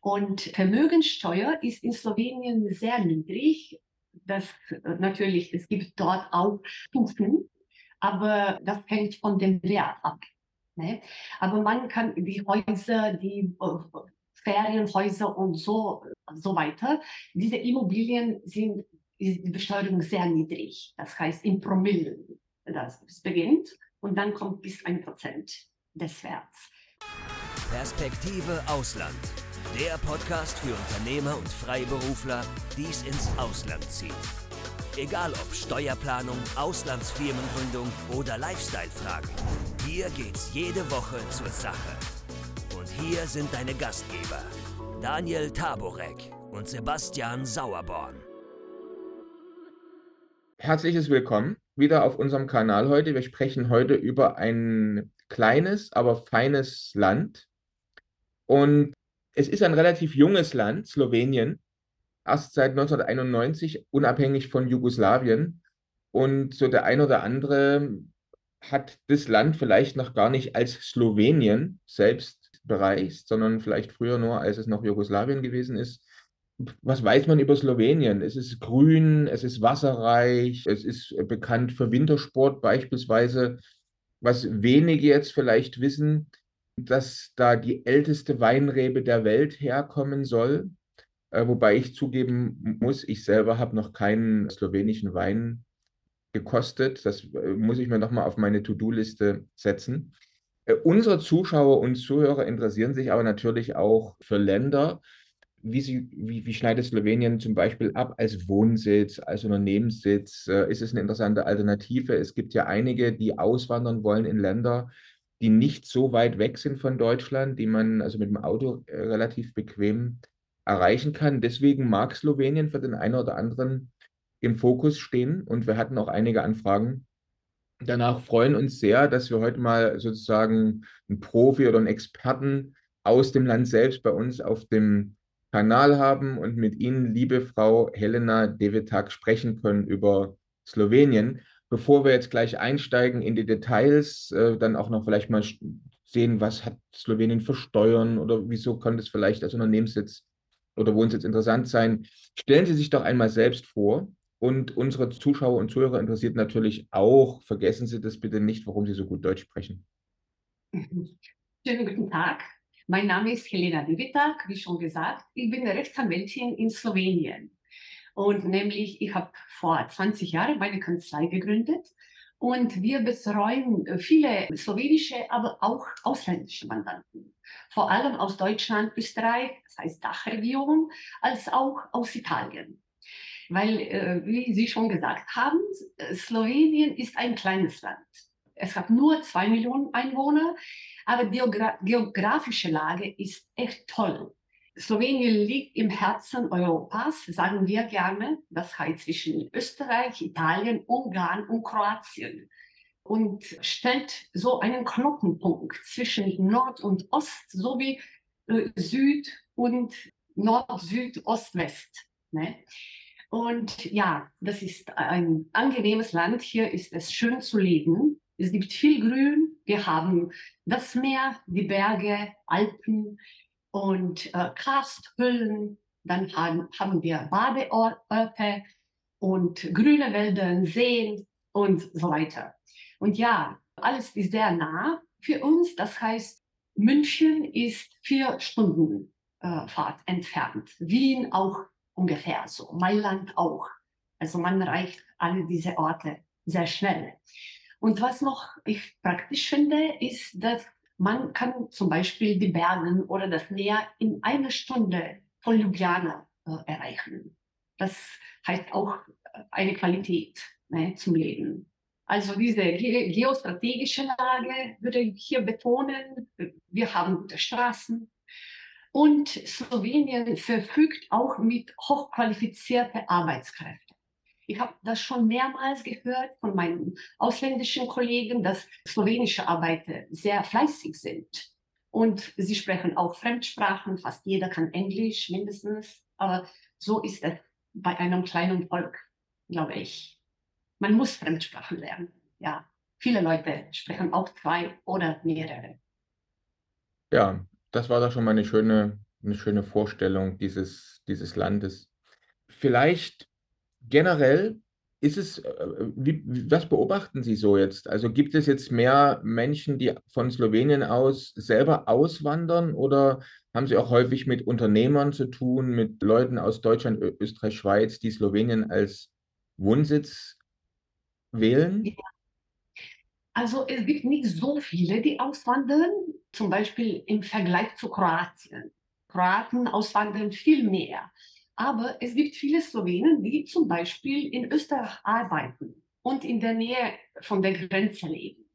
Und Vermögensteuer ist in Slowenien sehr niedrig. Das natürlich, es gibt dort auch Stufen, aber das hängt von dem Wert ab. Ne? Aber man kann die Häuser, die äh, Ferienhäuser und so, so weiter, diese Immobilien sind, die Besteuerung sehr niedrig. Das heißt, in Promillen das beginnt und dann kommt bis ein Prozent des Werts. Perspektive Ausland. Der Podcast für Unternehmer und Freiberufler, die es ins Ausland zieht. Egal ob Steuerplanung, Auslandsfirmengründung oder Lifestyle-Fragen. Hier geht's jede Woche zur Sache. Und hier sind deine Gastgeber, Daniel Taborek und Sebastian Sauerborn. Herzliches Willkommen wieder auf unserem Kanal heute. Wir sprechen heute über ein kleines, aber feines Land. Und es ist ein relativ junges Land, Slowenien, erst seit 1991 unabhängig von Jugoslawien. Und so der ein oder andere hat das Land vielleicht noch gar nicht als Slowenien selbst bereist, sondern vielleicht früher nur, als es noch Jugoslawien gewesen ist. Was weiß man über Slowenien? Es ist grün, es ist wasserreich, es ist bekannt für Wintersport beispielsweise. Was wenige jetzt vielleicht wissen, dass da die älteste Weinrebe der Welt herkommen soll. Äh, wobei ich zugeben muss, ich selber habe noch keinen slowenischen Wein gekostet. Das äh, muss ich mir nochmal auf meine To-Do-Liste setzen. Äh, unsere Zuschauer und Zuhörer interessieren sich aber natürlich auch für Länder. Wie, sie, wie, wie schneidet Slowenien zum Beispiel ab als Wohnsitz, als Unternehmenssitz? Äh, ist es eine interessante Alternative? Es gibt ja einige, die auswandern wollen in Länder, die nicht so weit weg sind von Deutschland, die man also mit dem Auto äh, relativ bequem erreichen kann. Deswegen mag Slowenien für den einen oder anderen im Fokus stehen und wir hatten auch einige Anfragen. Danach freuen uns sehr, dass wir heute mal sozusagen einen Profi oder einen Experten aus dem Land selbst bei uns auf dem Kanal haben und mit Ihnen, liebe Frau Helena Devetak, sprechen können über Slowenien. Bevor wir jetzt gleich einsteigen in die Details, äh, dann auch noch vielleicht mal sehen, was hat Slowenien für Steuern oder wieso könnte es vielleicht als Unternehmenssitz oder Wohnsitz interessant sein. Stellen Sie sich doch einmal selbst vor und unsere Zuschauer und Zuhörer interessiert natürlich auch, vergessen Sie das bitte nicht, warum Sie so gut Deutsch sprechen. Schönen guten Tag. Mein Name ist Helena Divitak, wie schon gesagt. Ich bin Rechtsanwältin in Slowenien. Und nämlich, ich habe vor 20 Jahren meine Kanzlei gegründet und wir betreuen viele slowenische, aber auch ausländische Mandanten. Vor allem aus Deutschland, Österreich, das heißt Dachregion, als auch aus Italien. Weil, äh, wie Sie schon gesagt haben, Slowenien ist ein kleines Land. Es hat nur zwei Millionen Einwohner, aber die geogra geografische Lage ist echt toll. Slowenien liegt im Herzen Europas, sagen wir gerne. Das heißt zwischen Österreich, Italien, Ungarn und Kroatien. Und stellt so einen Knotenpunkt zwischen Nord und Ost sowie äh, Süd und Nord, Süd, Ost, West. Ne? Und ja, das ist ein angenehmes Land. Hier ist es schön zu leben. Es gibt viel Grün. Wir haben das Meer, die Berge, Alpen und äh, Karsthüllen. Dann haben, haben wir Badeorte und grüne Wälder, Seen und so weiter. Und ja, alles ist sehr nah für uns. Das heißt, München ist vier Stunden äh, Fahrt entfernt. Wien auch ungefähr so. Mailand auch. Also man erreicht alle diese Orte sehr schnell. Und was noch ich praktisch finde, ist, dass man kann zum Beispiel die Bergen oder das Meer in einer Stunde von Ljubljana äh, erreichen. Das heißt auch äh, eine Qualität ne, zum Leben. Also diese ge geostrategische Lage würde ich hier betonen. Wir haben gute Straßen. Und Slowenien verfügt auch mit hochqualifizierten Arbeitskräften. Ich habe das schon mehrmals gehört von meinen ausländischen Kollegen, dass slowenische Arbeiter sehr fleißig sind. Und sie sprechen auch Fremdsprachen. Fast jeder kann Englisch mindestens. Aber so ist es bei einem kleinen Volk, glaube ich. Man muss Fremdsprachen lernen. Ja, viele Leute sprechen auch zwei oder mehrere. Ja, das war doch schon mal eine schöne eine schöne Vorstellung dieses, dieses Landes. Vielleicht generell ist es, äh, wie, was beobachten Sie so jetzt? Also gibt es jetzt mehr Menschen, die von Slowenien aus selber auswandern oder haben Sie auch häufig mit Unternehmern zu tun, mit Leuten aus Deutschland, Österreich, Schweiz, die Slowenien als Wohnsitz wählen? Also es gibt nicht so viele, die auswandern, zum Beispiel im Vergleich zu Kroatien. Kroaten auswandern viel mehr. Aber es gibt viele Slowenen, die zum Beispiel in Österreich arbeiten und in der Nähe von der Grenze leben.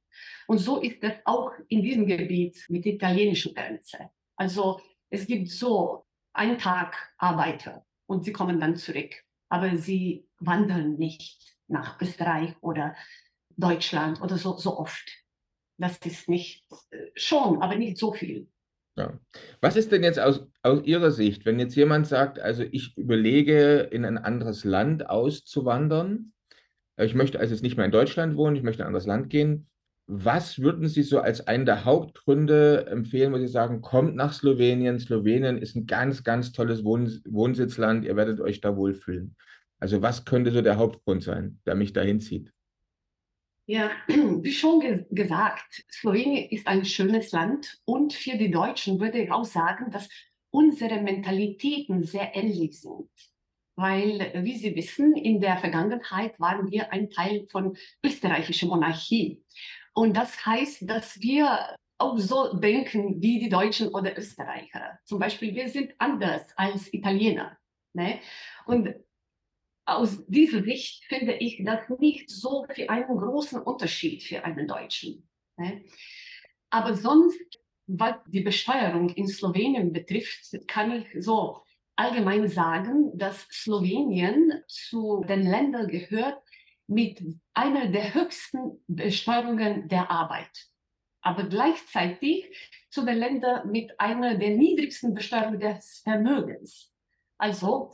Und so ist es auch in diesem Gebiet mit der italienischen Grenze. Also es gibt so einen Tag Arbeiter und sie kommen dann zurück. Aber sie wandern nicht nach Österreich oder Deutschland oder so, so oft. Das ist nicht, äh, schon, aber nicht so viel. Ja. Was ist denn jetzt aus, aus Ihrer Sicht, wenn jetzt jemand sagt, also ich überlege, in ein anderes Land auszuwandern, ich möchte also jetzt nicht mehr in Deutschland wohnen, ich möchte in ein anderes Land gehen, was würden Sie so als einen der Hauptgründe empfehlen, wo Sie sagen, kommt nach Slowenien, Slowenien ist ein ganz, ganz tolles Wohn Wohnsitzland, ihr werdet euch da wohlfühlen. Also was könnte so der Hauptgrund sein, der mich dahin zieht? Ja, wie schon ge gesagt, Slowenien ist ein schönes Land und für die Deutschen würde ich auch sagen, dass unsere Mentalitäten sehr ähnlich sind. Weil, wie Sie wissen, in der Vergangenheit waren wir ein Teil von österreichischer Monarchie. Und das heißt, dass wir auch so denken wie die Deutschen oder Österreicher. Zum Beispiel, wir sind anders als Italiener. Ne? Und aus dieser Sicht finde ich das nicht so für einen großen Unterschied für einen Deutschen. Ne? Aber sonst, was die Besteuerung in Slowenien betrifft, kann ich so allgemein sagen, dass Slowenien zu den Ländern gehört mit einer der höchsten Besteuerungen der Arbeit, aber gleichzeitig zu den Ländern mit einer der niedrigsten Besteuerungen des Vermögens. Also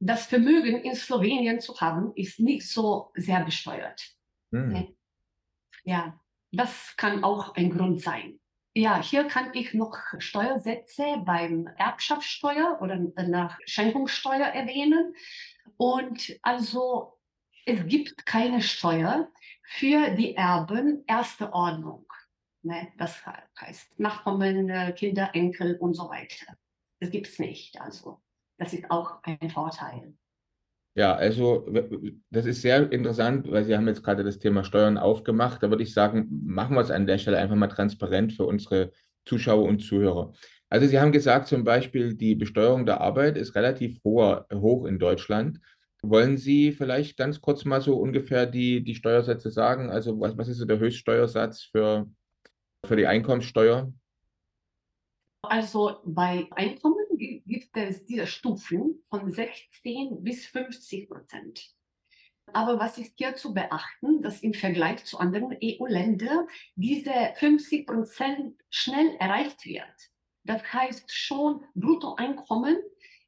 das Vermögen in Slowenien zu haben, ist nicht so sehr besteuert. Mhm. Ja, das kann auch ein Grund sein. Ja, hier kann ich noch Steuersätze beim Erbschaftssteuer oder nach Schenkungssteuer erwähnen. Und also es gibt keine Steuer für die Erben erster Ordnung. Ne? Das heißt Nachkommen, äh, Kinder, Enkel und so weiter. Das gibt es nicht. Also das ist auch ein Vorteil. Ja, also das ist sehr interessant, weil Sie haben jetzt gerade das Thema Steuern aufgemacht. Da würde ich sagen, machen wir es an der Stelle einfach mal transparent für unsere Zuschauer und Zuhörer. Also Sie haben gesagt, zum Beispiel die Besteuerung der Arbeit ist relativ hoher, hoch in Deutschland. Wollen Sie vielleicht ganz kurz mal so ungefähr die, die Steuersätze sagen? Also was, was ist so der Höchststeuersatz für, für die Einkommenssteuer? Also bei Einkommen gibt es diese Stufen von 16 bis 50 Prozent. Aber was ist hier zu beachten, dass im Vergleich zu anderen EU-Ländern diese 50 Prozent schnell erreicht wird. Das heißt schon Bruttoeinkommen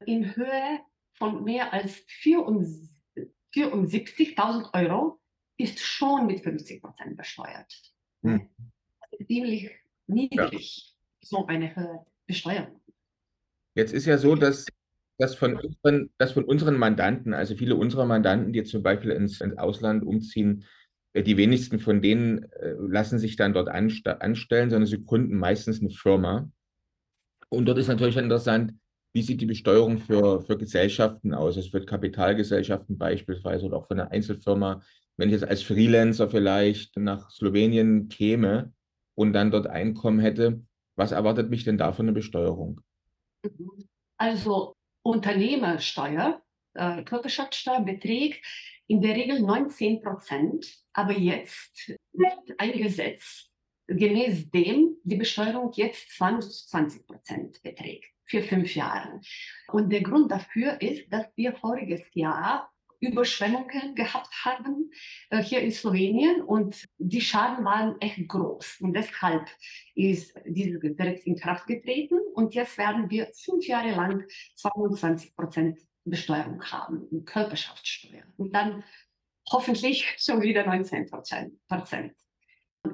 in Höhe von mehr als 74.000 Euro ist schon mit 50 Prozent besteuert. Hm. Ist ziemlich niedrig, ja. so eine Höhe Besteuerung. Jetzt ist ja so, dass, dass, von unseren, dass von unseren Mandanten, also viele unserer Mandanten, die zum Beispiel ins, ins Ausland umziehen, äh, die wenigsten von denen äh, lassen sich dann dort anstellen, sondern sie gründen meistens eine Firma. Und dort ist natürlich interessant, wie sieht die Besteuerung für, für Gesellschaften aus, also für Kapitalgesellschaften beispielsweise oder auch für eine Einzelfirma. Wenn ich jetzt als Freelancer vielleicht nach Slowenien käme und dann dort Einkommen hätte, was erwartet mich denn da für eine Besteuerung? Also Unternehmersteuer, äh, Körperschaftssteuer beträgt in der Regel 19 Prozent, aber jetzt wird ein Gesetz, gemäß dem die Besteuerung jetzt 20 Prozent beträgt für fünf Jahre. Und der Grund dafür ist, dass wir voriges Jahr Überschwemmungen gehabt haben äh, hier in Slowenien und die Schaden waren echt groß. Und deshalb ist dieses Gesetz in Kraft getreten und jetzt werden wir fünf Jahre lang 22 Prozent Besteuerung haben, Körperschaftssteuer. Und dann hoffentlich schon wieder 19 Prozent.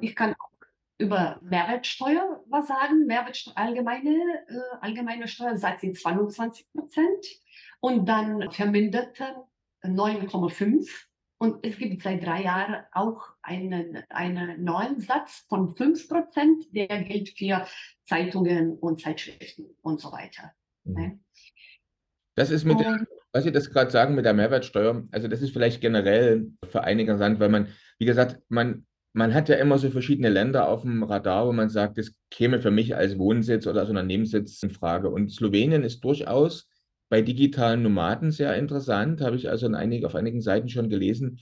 Ich kann auch über Mehrwertsteuer was sagen. Mehrwertsteuer, allgemeine, äh, allgemeine Steuersatz sind 22 Prozent und dann verminderte 9,5. Und es gibt seit drei Jahren auch einen, einen neuen Satz von 5 Prozent, der gilt für Zeitungen und Zeitschriften und so weiter. Mhm. Ne? Das ist mit, und, was Sie das gerade sagen mit der Mehrwertsteuer, also das ist vielleicht generell für einige interessant, weil man, wie gesagt, man, man hat ja immer so verschiedene Länder auf dem Radar, wo man sagt, das käme für mich als Wohnsitz oder als Unternehmenssitz in Frage. Und Slowenien ist durchaus bei digitalen Nomaden sehr interessant, habe ich also einig, auf einigen Seiten schon gelesen,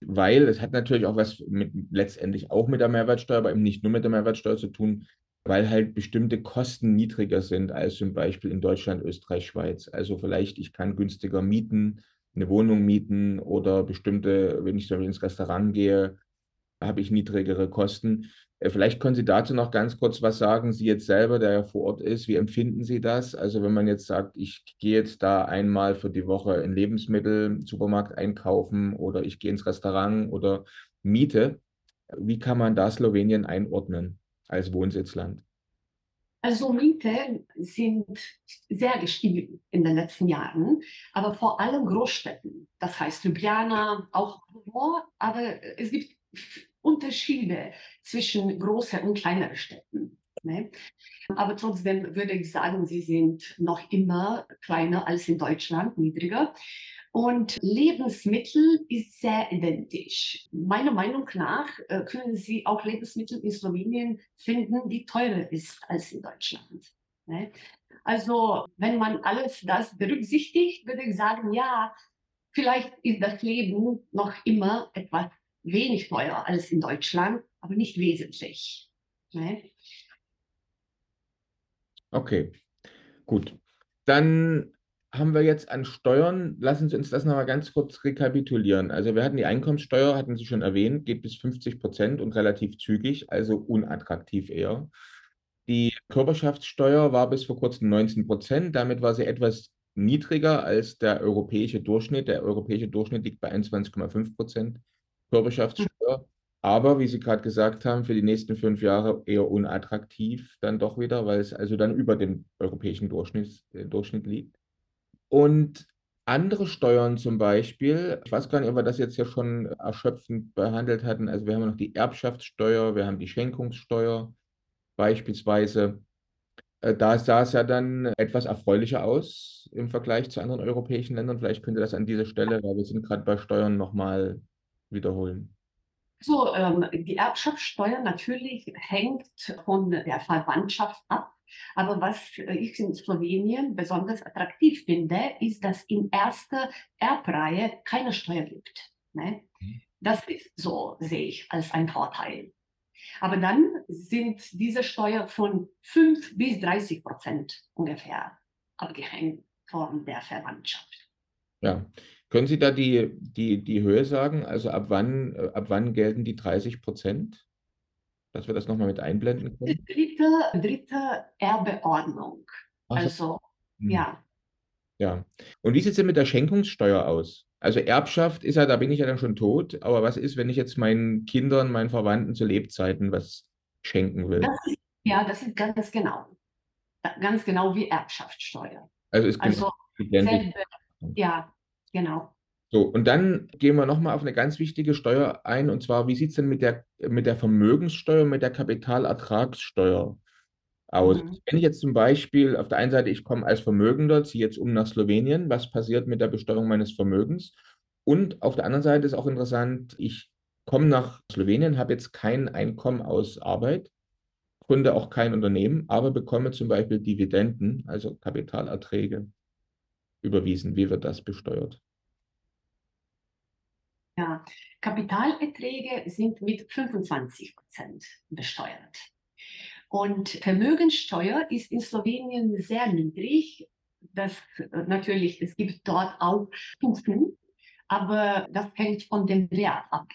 weil es hat natürlich auch was mit, letztendlich auch mit der Mehrwertsteuer, aber eben nicht nur mit der Mehrwertsteuer zu tun, weil halt bestimmte Kosten niedriger sind als zum Beispiel in Deutschland, Österreich, Schweiz. Also vielleicht ich kann günstiger mieten, eine Wohnung mieten oder bestimmte, wenn ich ins Restaurant gehe, habe ich niedrigere Kosten. Äh, vielleicht können Sie dazu noch ganz kurz was sagen. Sie jetzt selber, der ja vor Ort ist, wie empfinden Sie das? Also wenn man jetzt sagt, ich gehe jetzt da einmal für die Woche in Lebensmittel, Supermarkt einkaufen oder ich gehe ins Restaurant oder miete, wie kann man da Slowenien einordnen als Wohnsitzland? Also Miete sind sehr gestiegen in den letzten Jahren, aber vor allem Großstädten. Das heißt Ljubljana, auch aber es gibt Unterschiede zwischen großen und kleineren Städten. Ne? Aber trotzdem würde ich sagen, sie sind noch immer kleiner als in Deutschland, niedriger. Und Lebensmittel ist sehr identisch. Meiner Meinung nach äh, können Sie auch Lebensmittel in Slowenien finden, die teurer ist als in Deutschland. Ne? Also wenn man alles das berücksichtigt, würde ich sagen, ja, vielleicht ist das Leben noch immer etwas wenig teurer als in Deutschland, aber nicht wesentlich. Ne? Okay, gut. Dann haben wir jetzt an Steuern, lassen Sie uns das nochmal ganz kurz rekapitulieren. Also wir hatten die Einkommenssteuer, hatten Sie schon erwähnt, geht bis 50 Prozent und relativ zügig, also unattraktiv eher. Die Körperschaftssteuer war bis vor kurzem 19 Prozent, damit war sie etwas niedriger als der europäische Durchschnitt. Der europäische Durchschnitt liegt bei 21,5 Prozent. Körperschaftssteuer. Aber wie Sie gerade gesagt haben, für die nächsten fünf Jahre eher unattraktiv dann doch wieder, weil es also dann über dem europäischen Durchschnitt, äh, Durchschnitt liegt. Und andere Steuern zum Beispiel, ich weiß gar nicht, ob wir das jetzt ja schon erschöpfend behandelt hatten. Also wir haben noch die Erbschaftssteuer, wir haben die Schenkungssteuer beispielsweise. Äh, da sah es ja dann etwas erfreulicher aus im Vergleich zu anderen europäischen Ländern. Vielleicht könnte das an dieser Stelle, weil wir sind gerade bei Steuern nochmal wiederholen? So, ähm, die Erbschaftssteuer natürlich hängt von der Verwandtschaft ab. Aber was ich in Slowenien besonders attraktiv finde, ist, dass in erster Erbreihe keine Steuer gibt. Ne? Mhm. Das ist so, sehe ich, als ein Vorteil. Aber dann sind diese Steuer von 5 bis 30 Prozent ungefähr abgehängt von der Verwandtschaft. Ja, können Sie da die, die, die Höhe sagen? Also ab wann, äh, ab wann gelten die 30 Prozent? Dass wir das nochmal mit einblenden können? Dritte, dritte Erbeordnung. So. Also, hm. ja. Ja. Und wie sieht es denn mit der Schenkungssteuer aus? Also Erbschaft ist ja, da bin ich ja dann schon tot, aber was ist, wenn ich jetzt meinen Kindern, meinen Verwandten zu Lebzeiten was schenken will? Das ist, ja, das ist ganz genau. Ganz genau wie Erbschaftssteuer. Also ist genau also selbe, ja, Genau. So, und dann gehen wir nochmal auf eine ganz wichtige Steuer ein, und zwar, wie sieht es denn mit der, mit der Vermögenssteuer, mit der Kapitalertragssteuer aus? Mhm. Wenn ich jetzt zum Beispiel auf der einen Seite, ich komme als Vermögender, ziehe jetzt um nach Slowenien, was passiert mit der Besteuerung meines Vermögens? Und auf der anderen Seite ist auch interessant, ich komme nach Slowenien, habe jetzt kein Einkommen aus Arbeit, gründe auch kein Unternehmen, aber bekomme zum Beispiel Dividenden, also Kapitalerträge überwiesen. Wie wird das besteuert? Ja, Kapitalerträge sind mit 25 Prozent besteuert. Und Vermögenssteuer ist in Slowenien sehr niedrig. Das natürlich, es gibt dort auch Stufen, aber das hängt von dem Wert ab.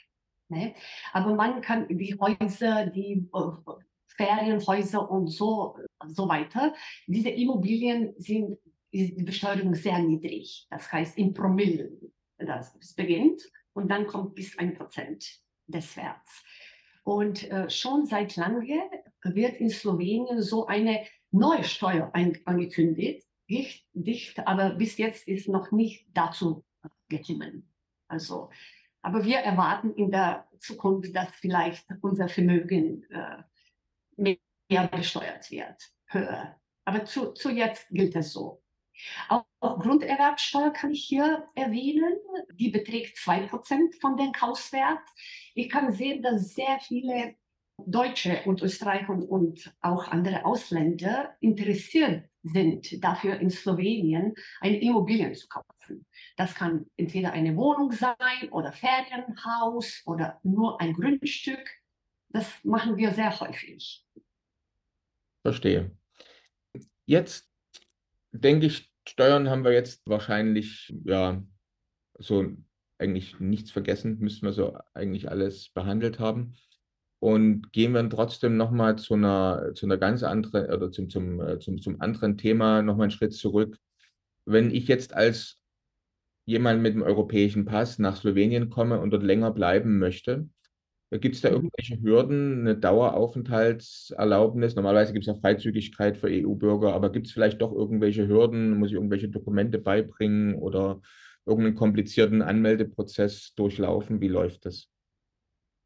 Ne? Aber man kann die Häuser, die äh, Ferienhäuser und so, so weiter, diese Immobilien sind die Besteuerung sehr niedrig. Das heißt in Promillen. Das beginnt und dann kommt bis ein Prozent des Werts. Und äh, schon seit langem wird in Slowenien so eine neue Steuer ein, angekündigt, dicht, dicht, aber bis jetzt ist noch nicht dazu gekommen. Also, aber wir erwarten in der Zukunft, dass vielleicht unser Vermögen äh, mehr besteuert wird, höher. Aber zu, zu jetzt gilt es so. Auch, Grunderwerbsteuer kann ich hier erwähnen. Die beträgt 2% von dem Kaufswert. Ich kann sehen, dass sehr viele Deutsche und Österreicher und, und auch andere Ausländer interessiert sind, dafür in Slowenien eine Immobilien zu kaufen. Das kann entweder eine Wohnung sein oder Ferienhaus oder nur ein Grundstück. Das machen wir sehr häufig. Verstehe. Jetzt denke ich, Steuern haben wir jetzt wahrscheinlich, ja, so eigentlich nichts vergessen, müssten wir so eigentlich alles behandelt haben. Und gehen wir trotzdem nochmal zu einer, zu einer ganz anderen oder zum, zum, äh, zum, zum anderen Thema nochmal einen Schritt zurück. Wenn ich jetzt als jemand mit dem europäischen Pass nach Slowenien komme und dort länger bleiben möchte, Gibt es da mhm. irgendwelche Hürden, eine Daueraufenthaltserlaubnis? Normalerweise gibt es ja Freizügigkeit für EU-Bürger, aber gibt es vielleicht doch irgendwelche Hürden? Muss ich irgendwelche Dokumente beibringen oder irgendeinen komplizierten Anmeldeprozess durchlaufen? Wie läuft das?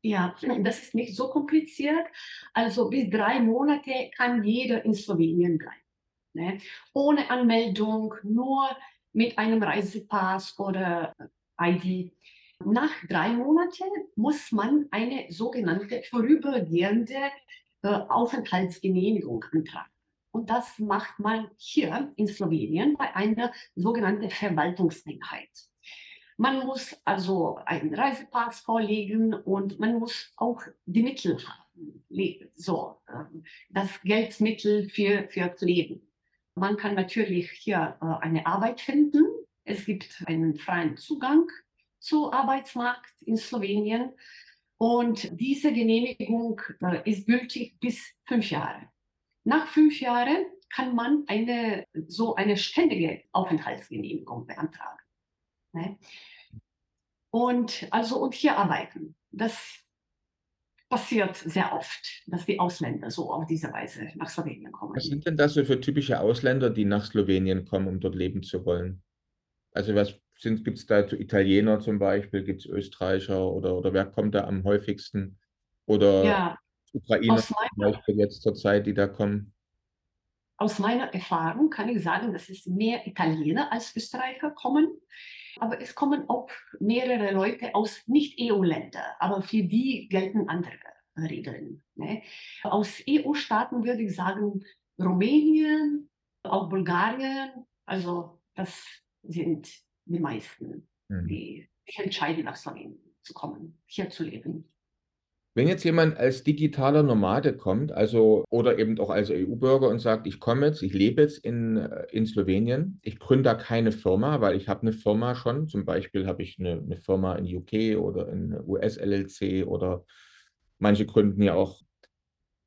Ja, das ist nicht so kompliziert. Also bis drei Monate kann jeder in Slowenien bleiben. Ne? Ohne Anmeldung, nur mit einem Reisepass oder ID. Nach drei Monaten muss man eine sogenannte vorübergehende äh, Aufenthaltsgenehmigung antragen. Und das macht man hier in Slowenien bei einer sogenannten Verwaltungseinheit. Man muss also einen Reisepass vorlegen und man muss auch die Mittel haben, so ähm, das Geldmittel für, fürs Leben. Man kann natürlich hier äh, eine Arbeit finden. Es gibt einen freien Zugang zu Arbeitsmarkt in Slowenien. Und diese Genehmigung äh, ist gültig bis fünf Jahre. Nach fünf Jahren kann man eine, so eine ständige Aufenthaltsgenehmigung beantragen. Ne? Und also und hier arbeiten. Das passiert sehr oft, dass die Ausländer so auf diese Weise nach Slowenien kommen. Was sind denn das für typische Ausländer, die nach Slowenien kommen, um dort leben zu wollen? Also was gibt es da Italiener zum Beispiel, gibt es Österreicher oder, oder wer kommt da am häufigsten? Oder ja, Ukrainer zum Beispiel jetzt zur Zeit, die da kommen? Aus meiner Erfahrung kann ich sagen, dass es mehr Italiener als Österreicher kommen. Aber es kommen auch mehrere Leute aus Nicht-EU-Ländern. Aber für die gelten andere Regeln. Ne? Aus EU-Staaten würde ich sagen Rumänien, auch Bulgarien. Also das sind die meisten, mhm. die sich entscheiden, nach Slowenien zu kommen, hier zu leben. Wenn jetzt jemand als digitaler Nomade kommt, also oder eben auch als EU-Bürger und sagt, ich komme jetzt, ich lebe jetzt in, äh, in Slowenien, ich gründe da keine Firma, weil ich habe eine Firma schon, zum Beispiel habe ich eine, eine Firma in UK oder in US-LLC oder manche gründen ja auch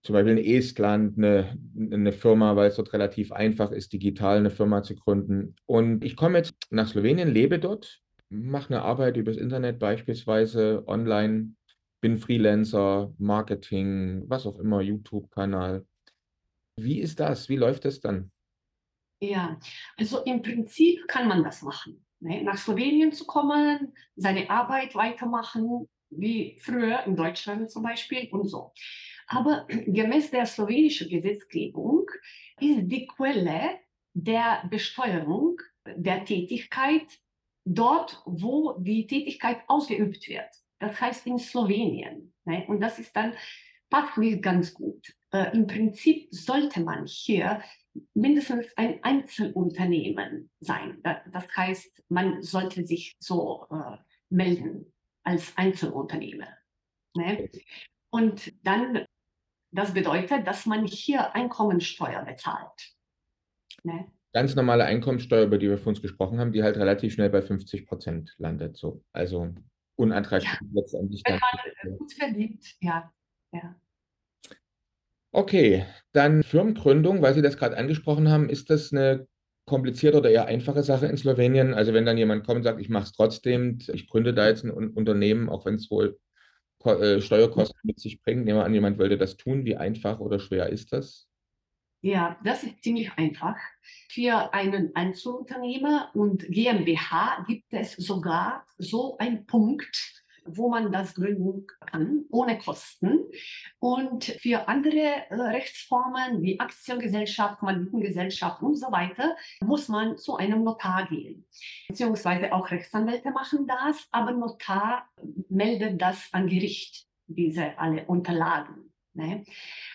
zum Beispiel in Estland eine, eine Firma, weil es dort relativ einfach ist, digital eine Firma zu gründen. Und ich komme jetzt nach Slowenien, lebe dort, mache eine Arbeit übers Internet beispielsweise online, bin Freelancer, Marketing, was auch immer, YouTube-Kanal. Wie ist das? Wie läuft das dann? Ja, also im Prinzip kann man das machen. Ne? Nach Slowenien zu kommen, seine Arbeit weitermachen, wie früher in Deutschland zum Beispiel und so. Aber gemäß der slowenischen Gesetzgebung ist die Quelle der Besteuerung der Tätigkeit dort, wo die Tätigkeit ausgeübt wird. Das heißt in Slowenien. Ne? Und das ist dann passt nicht ganz gut. Äh, Im Prinzip sollte man hier mindestens ein Einzelunternehmen sein. Das heißt, man sollte sich so äh, melden als Einzelunternehmer. Ne? Und dann das bedeutet, dass man hier Einkommensteuer bezahlt. Ne? Ganz normale Einkommensteuer, über die wir vorhin gesprochen haben, die halt relativ schnell bei 50 Prozent landet. So. Also unattraktiv ja. letztendlich. Wenn man gut verdient, ja. ja. Okay, dann Firmengründung, weil Sie das gerade angesprochen haben, ist das eine komplizierte oder eher einfache Sache in Slowenien? Also wenn dann jemand kommt und sagt, ich mache es trotzdem, ich gründe da jetzt ein Unternehmen, auch wenn es wohl äh, Steuerkosten mit sich bringt. Nehmen wir an, jemand wollte das tun. Wie einfach oder schwer ist das? Ja, das ist ziemlich einfach. Für einen Einzelunternehmer und GmbH gibt es sogar so einen Punkt, wo man das gründen kann, ohne Kosten. Und für andere äh, Rechtsformen wie Aktiengesellschaft, Kommanditengesellschaft und so weiter muss man zu einem Notar gehen. Beziehungsweise auch Rechtsanwälte machen das, aber Notar meldet das an Gericht, diese alle Unterlagen. Ne?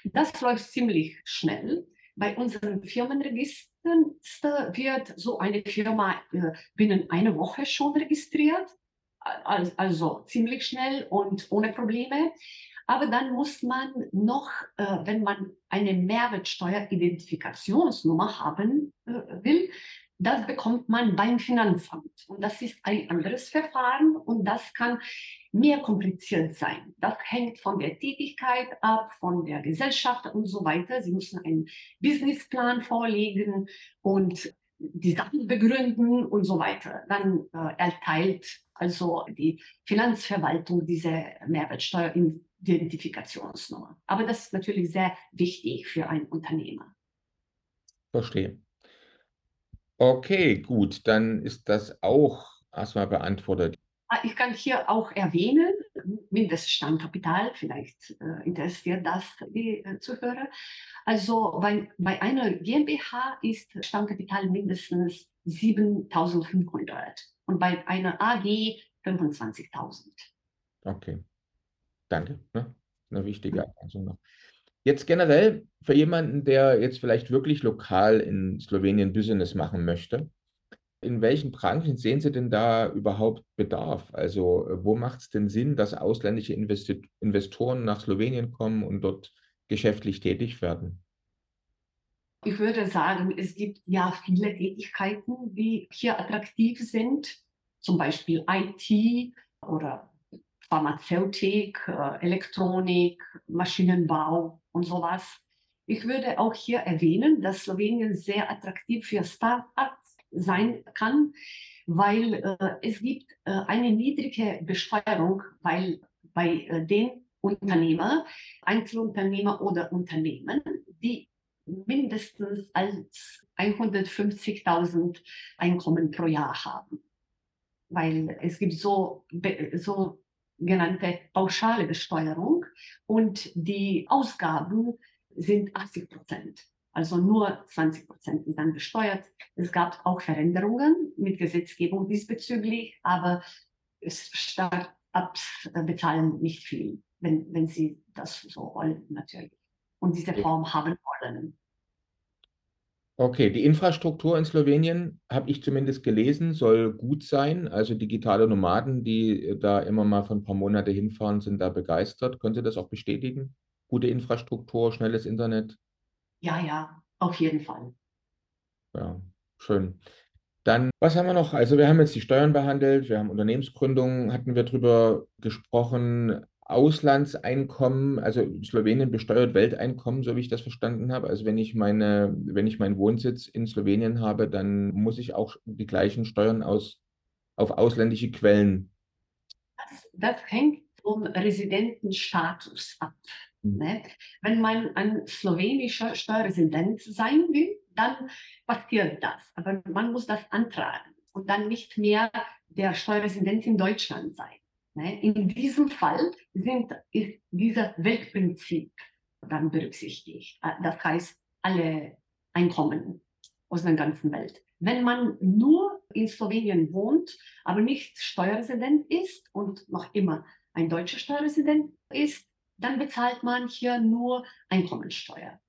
Das läuft ziemlich schnell. Bei unseren Firmenregistern wird so eine Firma äh, binnen einer Woche schon registriert also ziemlich schnell und ohne Probleme. Aber dann muss man noch, äh, wenn man eine Mehrwertsteueridentifikationsnummer haben äh, will, das bekommt man beim Finanzamt. Und das ist ein anderes Verfahren und das kann mehr kompliziert sein. Das hängt von der Tätigkeit ab, von der Gesellschaft und so weiter. Sie müssen einen Businessplan vorlegen und die Sachen begründen und so weiter. Dann äh, erteilt also die Finanzverwaltung diese Mehrwertsteueridentifikationsnummer. Aber das ist natürlich sehr wichtig für ein Unternehmer. Verstehe. Okay, gut, dann ist das auch erstmal beantwortet. Ah, ich kann hier auch erwähnen, Mindeststammkapital, vielleicht äh, interessiert das die äh, Zuhörer. Also bei, bei einer GmbH ist Stammkapital mindestens 7500 und bei einer AG 25.000. Okay, danke. Ne? Eine wichtige Ergänzung noch. Jetzt generell für jemanden, der jetzt vielleicht wirklich lokal in Slowenien Business machen möchte, in welchen Branchen sehen Sie denn da überhaupt Bedarf? Also wo macht es denn Sinn, dass ausländische Investoren nach Slowenien kommen und dort geschäftlich tätig werden? Ich würde sagen, es gibt ja viele Tätigkeiten, die hier attraktiv sind, zum Beispiel IT oder Pharmazeutik, äh, Elektronik, Maschinenbau und sowas. Ich würde auch hier erwähnen, dass Slowenien sehr attraktiv für Start-ups sein kann, weil äh, es gibt äh, eine niedrige Besteuerung, weil bei äh, den Unternehmer, Einzelunternehmer oder Unternehmen, die mindestens als 150.000 Einkommen pro Jahr haben. Weil es gibt so, so genannte pauschale Besteuerung und die Ausgaben sind 80 Prozent. Also nur 20 Prozent sind dann besteuert. Es gab auch Veränderungen mit Gesetzgebung diesbezüglich, aber Start-ups bezahlen nicht viel, wenn, wenn sie das so wollen natürlich und diese Form haben wollen. Okay, die Infrastruktur in Slowenien, habe ich zumindest gelesen, soll gut sein. Also digitale Nomaden, die da immer mal für ein paar Monate hinfahren, sind da begeistert. Können Sie das auch bestätigen? Gute Infrastruktur, schnelles Internet? Ja, ja, auf jeden Fall. Ja, schön. Dann, was haben wir noch? Also wir haben jetzt die Steuern behandelt, wir haben Unternehmensgründungen, hatten wir drüber gesprochen. Auslandseinkommen, also Slowenien besteuert Welteinkommen, so wie ich das verstanden habe. Also wenn ich meine, wenn ich meinen Wohnsitz in Slowenien habe, dann muss ich auch die gleichen Steuern aus, auf ausländische Quellen. Das, das hängt vom Residentenstatus ab. Mhm. Ne? Wenn man ein slowenischer Steuerresident sein will, dann passiert das. Aber man muss das antragen und dann nicht mehr der Steuerresident in Deutschland sein. Ne? In diesem Fall sind, ist dieser Weltprinzip dann berücksichtigt. Äh, das heißt, alle Einkommen aus der ganzen Welt. Wenn man nur in Slowenien wohnt, aber nicht Steuerresident ist und noch immer ein deutscher Steuerresident ist, dann bezahlt man hier nur Einkommensteuer.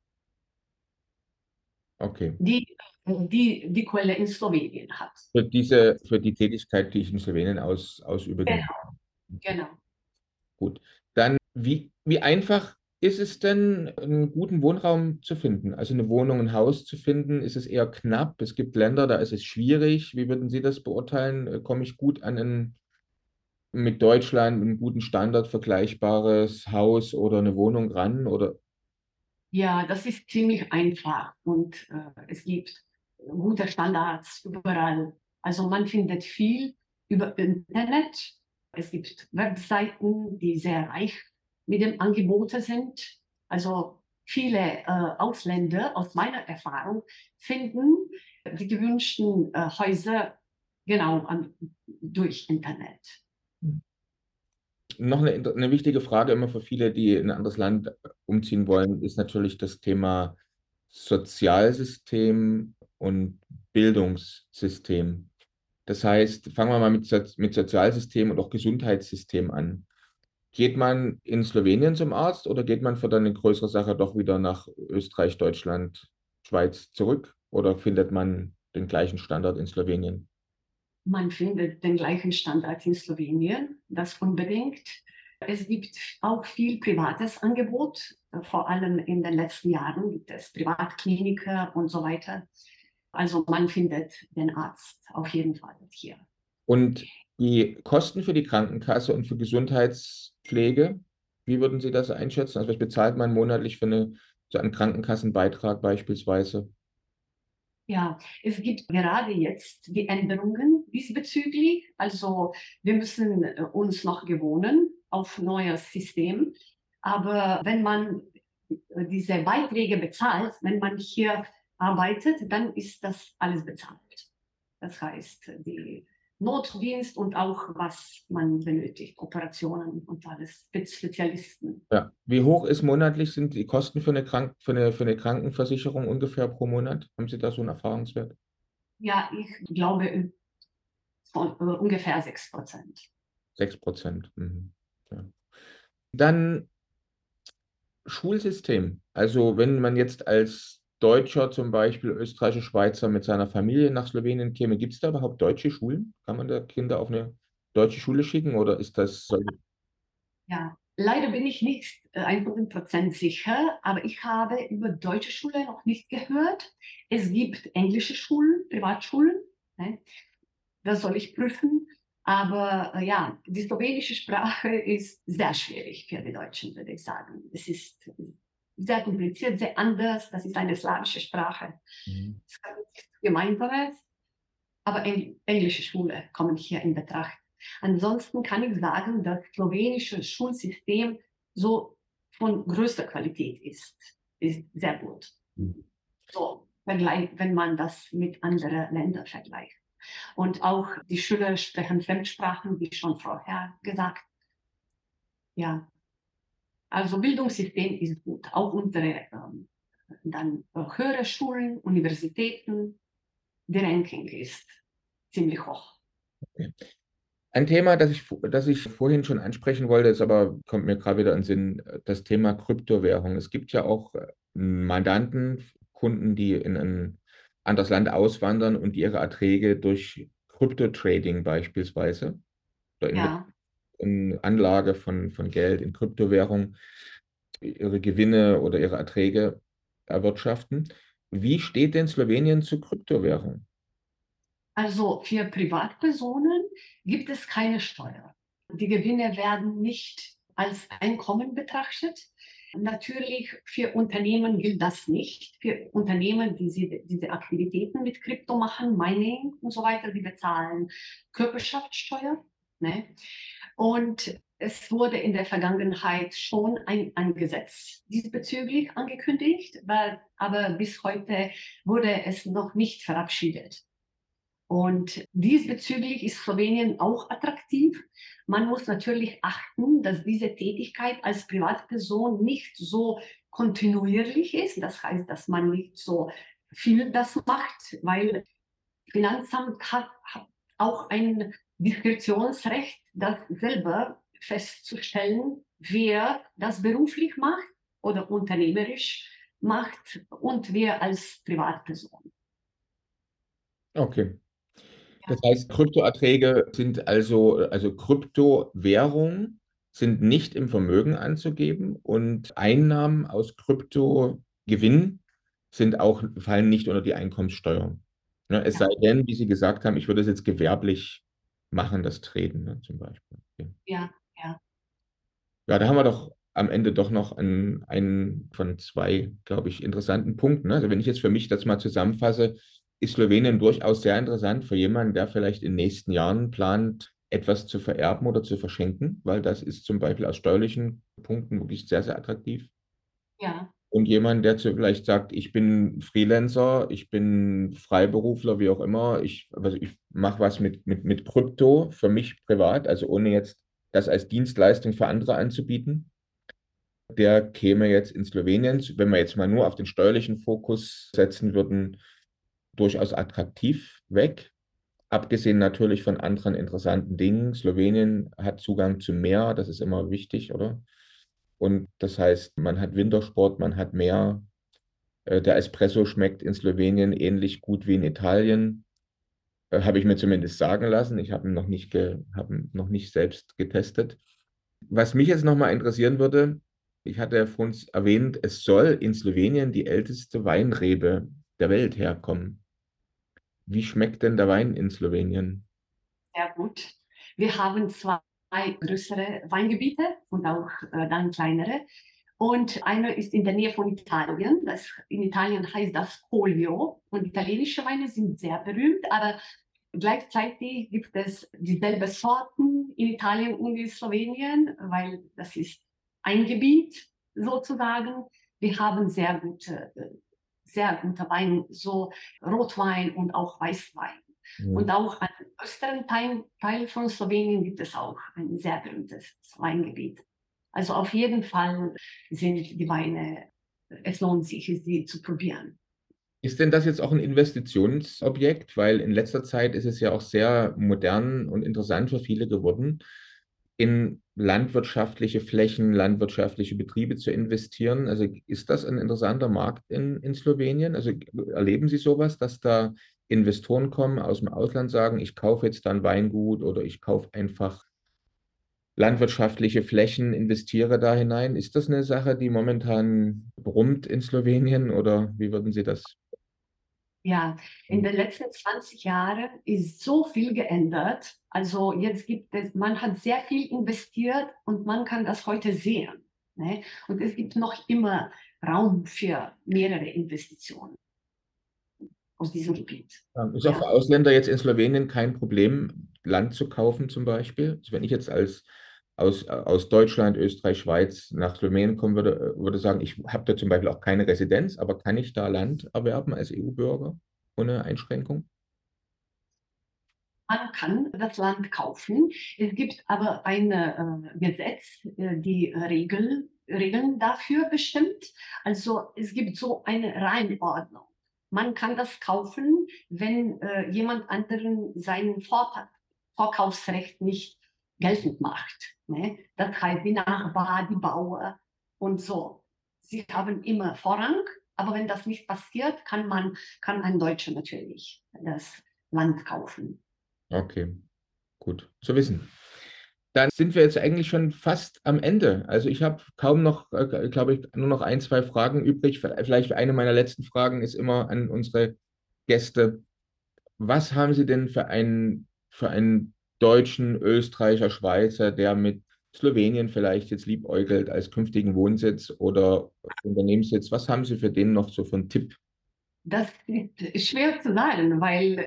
Okay. Die, die die Quelle in Slowenien hat. Für, diese, für die Tätigkeit, die ich in Slowenien aus, ausübe. Genau. Genau. Gut. Dann, wie, wie einfach ist es denn, einen guten Wohnraum zu finden? Also eine Wohnung, ein Haus zu finden, ist es eher knapp? Es gibt Länder, da ist es schwierig. Wie würden Sie das beurteilen? Äh, komme ich gut an ein mit Deutschland einen guten Standard vergleichbares Haus oder eine Wohnung ran? Oder? Ja, das ist ziemlich einfach und äh, es gibt gute Standards überall. Also man findet viel über Internet Es gibt Webseiten, die sehr reich mit dem Angebote sind. Also viele äh, Ausländer aus meiner Erfahrung finden die gewünschten äh, Häuser genau an, durch Internet. Noch eine, eine wichtige Frage immer für viele, die in ein anderes Land umziehen wollen, ist natürlich das Thema Sozialsystem und Bildungssystem. Das heißt, fangen wir mal mit, mit Sozialsystem und auch Gesundheitssystem an. Geht man in Slowenien zum Arzt oder geht man für dann eine größere Sache doch wieder nach Österreich, Deutschland, Schweiz zurück? Oder findet man den gleichen Standard in Slowenien? Man findet den gleichen Standard in Slowenien, das unbedingt. Es gibt auch viel privates Angebot. Vor allem in den letzten Jahren gibt es Privatkliniken und so weiter. Also man findet den Arzt auf jeden Fall hier. Und die Kosten für die Krankenkasse und für Gesundheitspflege, wie würden Sie das einschätzen? Also was bezahlt man monatlich für eine, so einen Krankenkassenbeitrag beispielsweise? Ja, es gibt gerade jetzt die Änderungen diesbezüglich. Also wir müssen äh, uns noch gewohnen auf neues System. Aber wenn man äh, diese Beiträge bezahlt, wenn man hier arbeitet, dann ist das alles bezahlt. Das heißt, die Notdienst und auch was man benötigt, Operationen und alles mit Spezialisten. Ja. Wie hoch ist monatlich sind die Kosten für eine, Krank für, eine, für eine Krankenversicherung ungefähr pro Monat? Haben Sie da so einen Erfahrungswert? Ja, ich glaube ungefähr 6 Prozent. 6 Prozent. Mhm. Ja. Dann Schulsystem. Also wenn man jetzt als Deutscher zum Beispiel, Österreicher, Schweizer mit seiner Familie nach Slowenien käme, gibt es da überhaupt deutsche Schulen? Kann man da Kinder auf eine deutsche Schule schicken oder ist das so? Ja, leider bin ich nicht 100% äh, sicher, aber ich habe über deutsche Schulen noch nicht gehört. Es gibt englische Schulen, Privatschulen. Ne? Das soll ich prüfen. Aber äh, ja, die slowenische Sprache ist sehr schwierig für die Deutschen, würde ich sagen. Es ist sehr kompliziert, sehr anders. Das ist eine slawische Sprache. Mhm. Es hat nichts Gemeinsames, aber Engl englische Schule kommen hier in Betracht. Ansonsten kann ich sagen, dass das slowenische Schulsystem so von größter Qualität ist, ist sehr gut. Mhm. So, wenn man das mit anderen Ländern vergleicht. Und auch die Schüler sprechen Fremdsprachen, wie schon vorher gesagt. Ja, also Bildungssystem ist gut, auch unsere ähm, dann höhere Schulen, Universitäten, der Ranking ist ziemlich hoch. Okay. Ein Thema, das ich, das ich vorhin schon ansprechen wollte, ist aber, kommt mir gerade wieder in den Sinn, das Thema Kryptowährung. Es gibt ja auch äh, Mandanten, Kunden, die in ein anderes Land auswandern und ihre Erträge durch Kryptotrading beispielsweise oder ja in Anlage von, von Geld in Kryptowährung ihre Gewinne oder ihre Erträge erwirtschaften. Wie steht denn Slowenien zu Kryptowährung? Also für Privatpersonen gibt es keine Steuer. Die Gewinne werden nicht als Einkommen betrachtet. Natürlich für Unternehmen gilt das nicht. Für Unternehmen, die sie, diese Aktivitäten mit Krypto machen, Mining und so weiter, die bezahlen Körperschaftssteuer. Ne? Und es wurde in der Vergangenheit schon ein, ein Gesetz diesbezüglich angekündigt, aber bis heute wurde es noch nicht verabschiedet. Und diesbezüglich ist Slowenien auch attraktiv. Man muss natürlich achten, dass diese Tätigkeit als Privatperson nicht so kontinuierlich ist. Das heißt, dass man nicht so viel das macht, weil Finanzamt hat, hat auch ein Diskretionsrecht, das selber festzustellen, wer das beruflich macht oder unternehmerisch macht und wer als Privatperson. Okay. Das heißt, Kryptoerträge sind also, also Kryptowährungen sind nicht im Vermögen anzugeben und Einnahmen aus Kryptogewinn sind auch, fallen nicht unter die Einkommenssteuer. Ne, es ja. sei denn, wie Sie gesagt haben, ich würde es jetzt gewerblich machen, das Treten ne, zum Beispiel. Okay. Ja, ja. Ja, da haben wir doch am Ende doch noch einen, einen von zwei, glaube ich, interessanten Punkten. Ne? Also wenn ich jetzt für mich das mal zusammenfasse, ist Slowenien durchaus sehr interessant für jemanden, der vielleicht in den nächsten Jahren plant, etwas zu vererben oder zu verschenken, weil das ist zum Beispiel aus steuerlichen Punkten wirklich sehr, sehr attraktiv. Ja. Und jemand, der vielleicht sagt, ich bin Freelancer, ich bin Freiberufler, wie auch immer, ich, also ich mache was mit, mit, mit Krypto für mich privat, also ohne jetzt das als Dienstleistung für andere anzubieten. Der käme jetzt in Slowenien, wenn wir jetzt mal nur auf den steuerlichen Fokus setzen würden, durchaus attraktiv weg. Abgesehen natürlich von anderen interessanten Dingen. Slowenien hat Zugang zu Meer, das ist immer wichtig, oder? Und das heißt, man hat Wintersport, man hat Meer. Äh, der Espresso schmeckt in Slowenien ähnlich gut wie in Italien. Äh, habe ich mir zumindest sagen lassen. Ich habe ihn noch nicht, ge, ihn noch nicht selbst getestet. Was mich jetzt nochmal interessieren würde, ich hatte vorhin erwähnt, es soll in Slowenien die älteste Weinrebe der Welt herkommen. Wie schmeckt denn der Wein in Slowenien? Sehr gut. Wir haben zwei größere Weingebiete und auch äh, dann kleinere. Und einer ist in der Nähe von Italien. Das, in Italien heißt das Polio. Und italienische Weine sind sehr berühmt, aber gleichzeitig gibt es dieselben Sorten in Italien und in Slowenien, weil das ist ein Gebiet sozusagen. Wir haben sehr gute, sehr gute Wein, so Rotwein und auch Weißwein. Mhm. Und auch an österen Teil, Teil von Slowenien gibt es auch ein sehr berühmtes Weingebiet. Also auf jeden Fall sind die Weine, es lohnt sich, sie zu probieren. Ist denn das jetzt auch ein Investitionsobjekt? Weil in letzter Zeit ist es ja auch sehr modern und interessant für viele geworden, in landwirtschaftliche Flächen, landwirtschaftliche Betriebe zu investieren. Also ist das ein interessanter Markt in, in Slowenien? Also erleben Sie sowas, dass da Investoren kommen aus dem Ausland, sagen, ich kaufe jetzt dann Weingut oder ich kaufe einfach landwirtschaftliche Flächen, investiere da hinein. Ist das eine Sache, die momentan brummt in Slowenien oder wie würden Sie das? Ja, in den letzten 20 Jahren ist so viel geändert. Also jetzt gibt es, man hat sehr viel investiert und man kann das heute sehen. Ne? Und es gibt noch immer Raum für mehrere Investitionen aus diesem Gebiet. Ist auch ja. für Ausländer jetzt in Slowenien kein Problem, Land zu kaufen zum Beispiel? Also wenn ich jetzt als aus, aus Deutschland, Österreich, Schweiz nach Slowenien kommen würde, würde sagen, ich habe da zum Beispiel auch keine Residenz, aber kann ich da Land erwerben als EU-Bürger ohne Einschränkung? Man kann das Land kaufen. Es gibt aber ein äh, Gesetz, äh, die Regel, Regeln dafür bestimmt. Also es gibt so eine Reinordnung. Man kann das kaufen, wenn äh, jemand anderen sein Vor Vorkaufsrecht nicht geltend macht. Ne? Das heißt, die Nachbar, die Bauer und so. Sie haben immer Vorrang, aber wenn das nicht passiert, kann man, kann ein Deutscher natürlich das Land kaufen. Okay, gut zu wissen. Dann sind wir jetzt eigentlich schon fast am Ende. Also ich habe kaum noch, äh, glaube ich, nur noch ein, zwei Fragen übrig. Vielleicht eine meiner letzten Fragen ist immer an unsere Gäste. Was haben Sie denn für einen, für einen Deutschen, Österreicher, Schweizer, der mit Slowenien vielleicht jetzt liebäugelt als künftigen Wohnsitz oder Unternehmenssitz? Was haben Sie für den noch so einen Tipp? Das ist schwer zu sagen, weil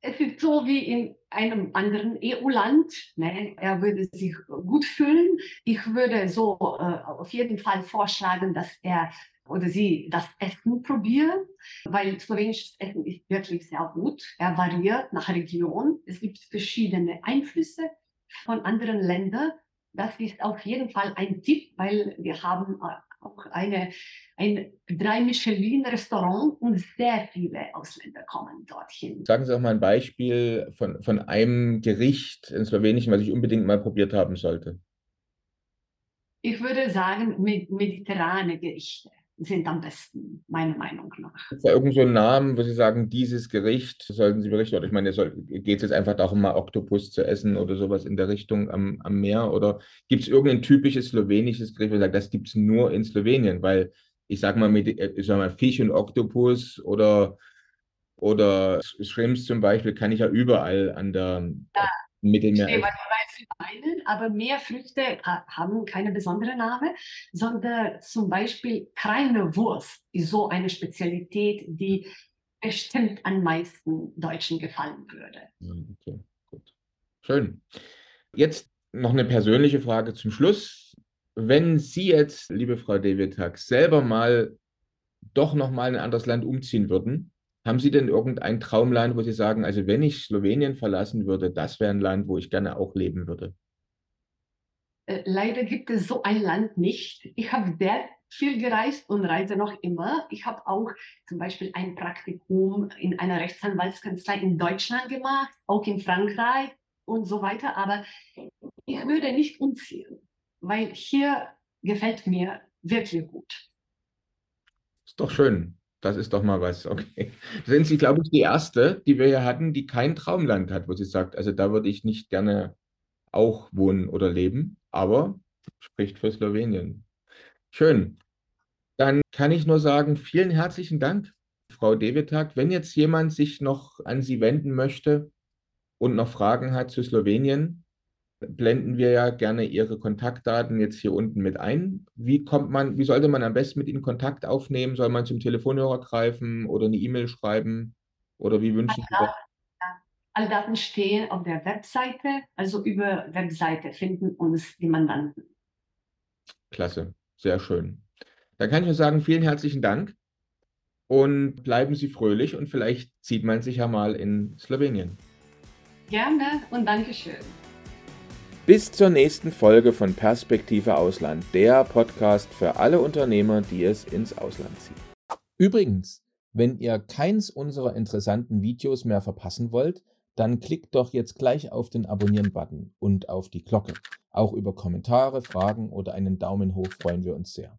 es ist so wie in einem anderen EU-Land. Ne? Er würde sich gut fühlen. Ich würde so äh, auf jeden Fall vorschlagen, dass er oder sie das Essen probieren, weil slowenisches Essen ist wirklich sehr gut. Er variiert nach Region. Es gibt verschiedene Einflüsse von anderen Ländern. Das ist auf jeden Fall ein Tipp, weil wir haben äh, auch eine, ein drei Michelin-Restaurant und sehr viele Ausländer kommen dorthin. Sagen Sie auch mal ein Beispiel von, von einem Gericht in Slowenien, was ich unbedingt mal probiert haben sollte. Ich würde sagen, mediterrane Gerichte sind am besten, meiner Meinung nach. Ist da irgend so ein Namen, wo Sie sagen, dieses Gericht sollten Sie berichten? Oder ich meine, geht es jetzt einfach darum, mal Oktopus zu essen oder sowas in der Richtung am, am Meer? Oder gibt es irgendein typisches slowenisches Gericht, wo Sie sagen, das gibt es nur in Slowenien? Weil ich sage mal, mit, äh, ich sag mal, Fisch und Oktopus oder, oder Shrimps zum Beispiel kann ich ja überall an der ja, Mittelmeer. Ich meinen, aber Meerfrüchte haben keine besondere Name, sondern zum Beispiel keine Wurst ist so eine Spezialität, die bestimmt am meisten Deutschen gefallen würde. Okay, gut. Schön. Jetzt noch eine persönliche Frage zum Schluss. Wenn Sie jetzt, liebe Frau Devitak, selber mal doch noch mal in ein anderes Land umziehen würden, haben Sie denn irgendein Traumland, wo Sie sagen, also wenn ich Slowenien verlassen würde, das wäre ein Land, wo ich gerne auch leben würde? Äh, leider gibt es so ein Land nicht. Ich habe sehr viel gereist und reise noch immer. Ich habe auch zum Beispiel ein Praktikum in einer Rechtsanwaltskanzlei in Deutschland gemacht, auch in Frankreich und so weiter. Aber ich würde nicht umziehen, weil hier gefällt mir wirklich gut. Ist doch schön. Das ist doch mal was. Okay. Sind Sie, glaube ich, die erste, die wir hier hatten, die kein Traumland hat, wo sie sagt, also da würde ich nicht gerne auch wohnen oder leben, aber spricht für Slowenien. Schön. Dann kann ich nur sagen, vielen herzlichen Dank, Frau Devetak. Wenn jetzt jemand sich noch an Sie wenden möchte und noch Fragen hat zu Slowenien, blenden wir ja gerne Ihre Kontaktdaten jetzt hier unten mit ein. Wie kommt man, wie sollte man am besten mit Ihnen Kontakt aufnehmen? Soll man zum Telefonhörer greifen oder eine E-Mail schreiben? Oder wie wünschen Sie das? Alle Daten stehen auf der Webseite, also über Webseite finden uns die Mandanten. Klasse, sehr schön. Dann kann ich nur sagen, vielen herzlichen Dank und bleiben Sie fröhlich und vielleicht sieht man sich ja mal in Slowenien. Gerne und Dankeschön. Bis zur nächsten Folge von Perspektive Ausland, der Podcast für alle Unternehmer, die es ins Ausland ziehen. Übrigens, wenn ihr keins unserer interessanten Videos mehr verpassen wollt, dann klickt doch jetzt gleich auf den Abonnieren-Button und auf die Glocke. Auch über Kommentare, Fragen oder einen Daumen hoch freuen wir uns sehr.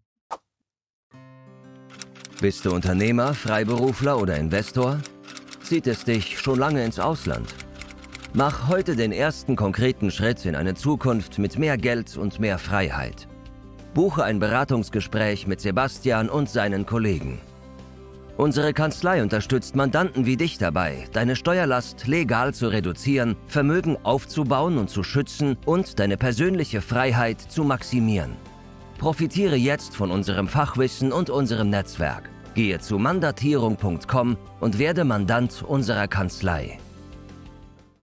Bist du Unternehmer, Freiberufler oder Investor? Zieht es dich schon lange ins Ausland? Mach heute den ersten konkreten Schritt in eine Zukunft mit mehr Geld und mehr Freiheit. Buche ein Beratungsgespräch mit Sebastian und seinen Kollegen. Unsere Kanzlei unterstützt Mandanten wie dich dabei, deine Steuerlast legal zu reduzieren, Vermögen aufzubauen und zu schützen und deine persönliche Freiheit zu maximieren. Profitiere jetzt von unserem Fachwissen und unserem Netzwerk. Gehe zu mandatierung.com und werde Mandant unserer Kanzlei.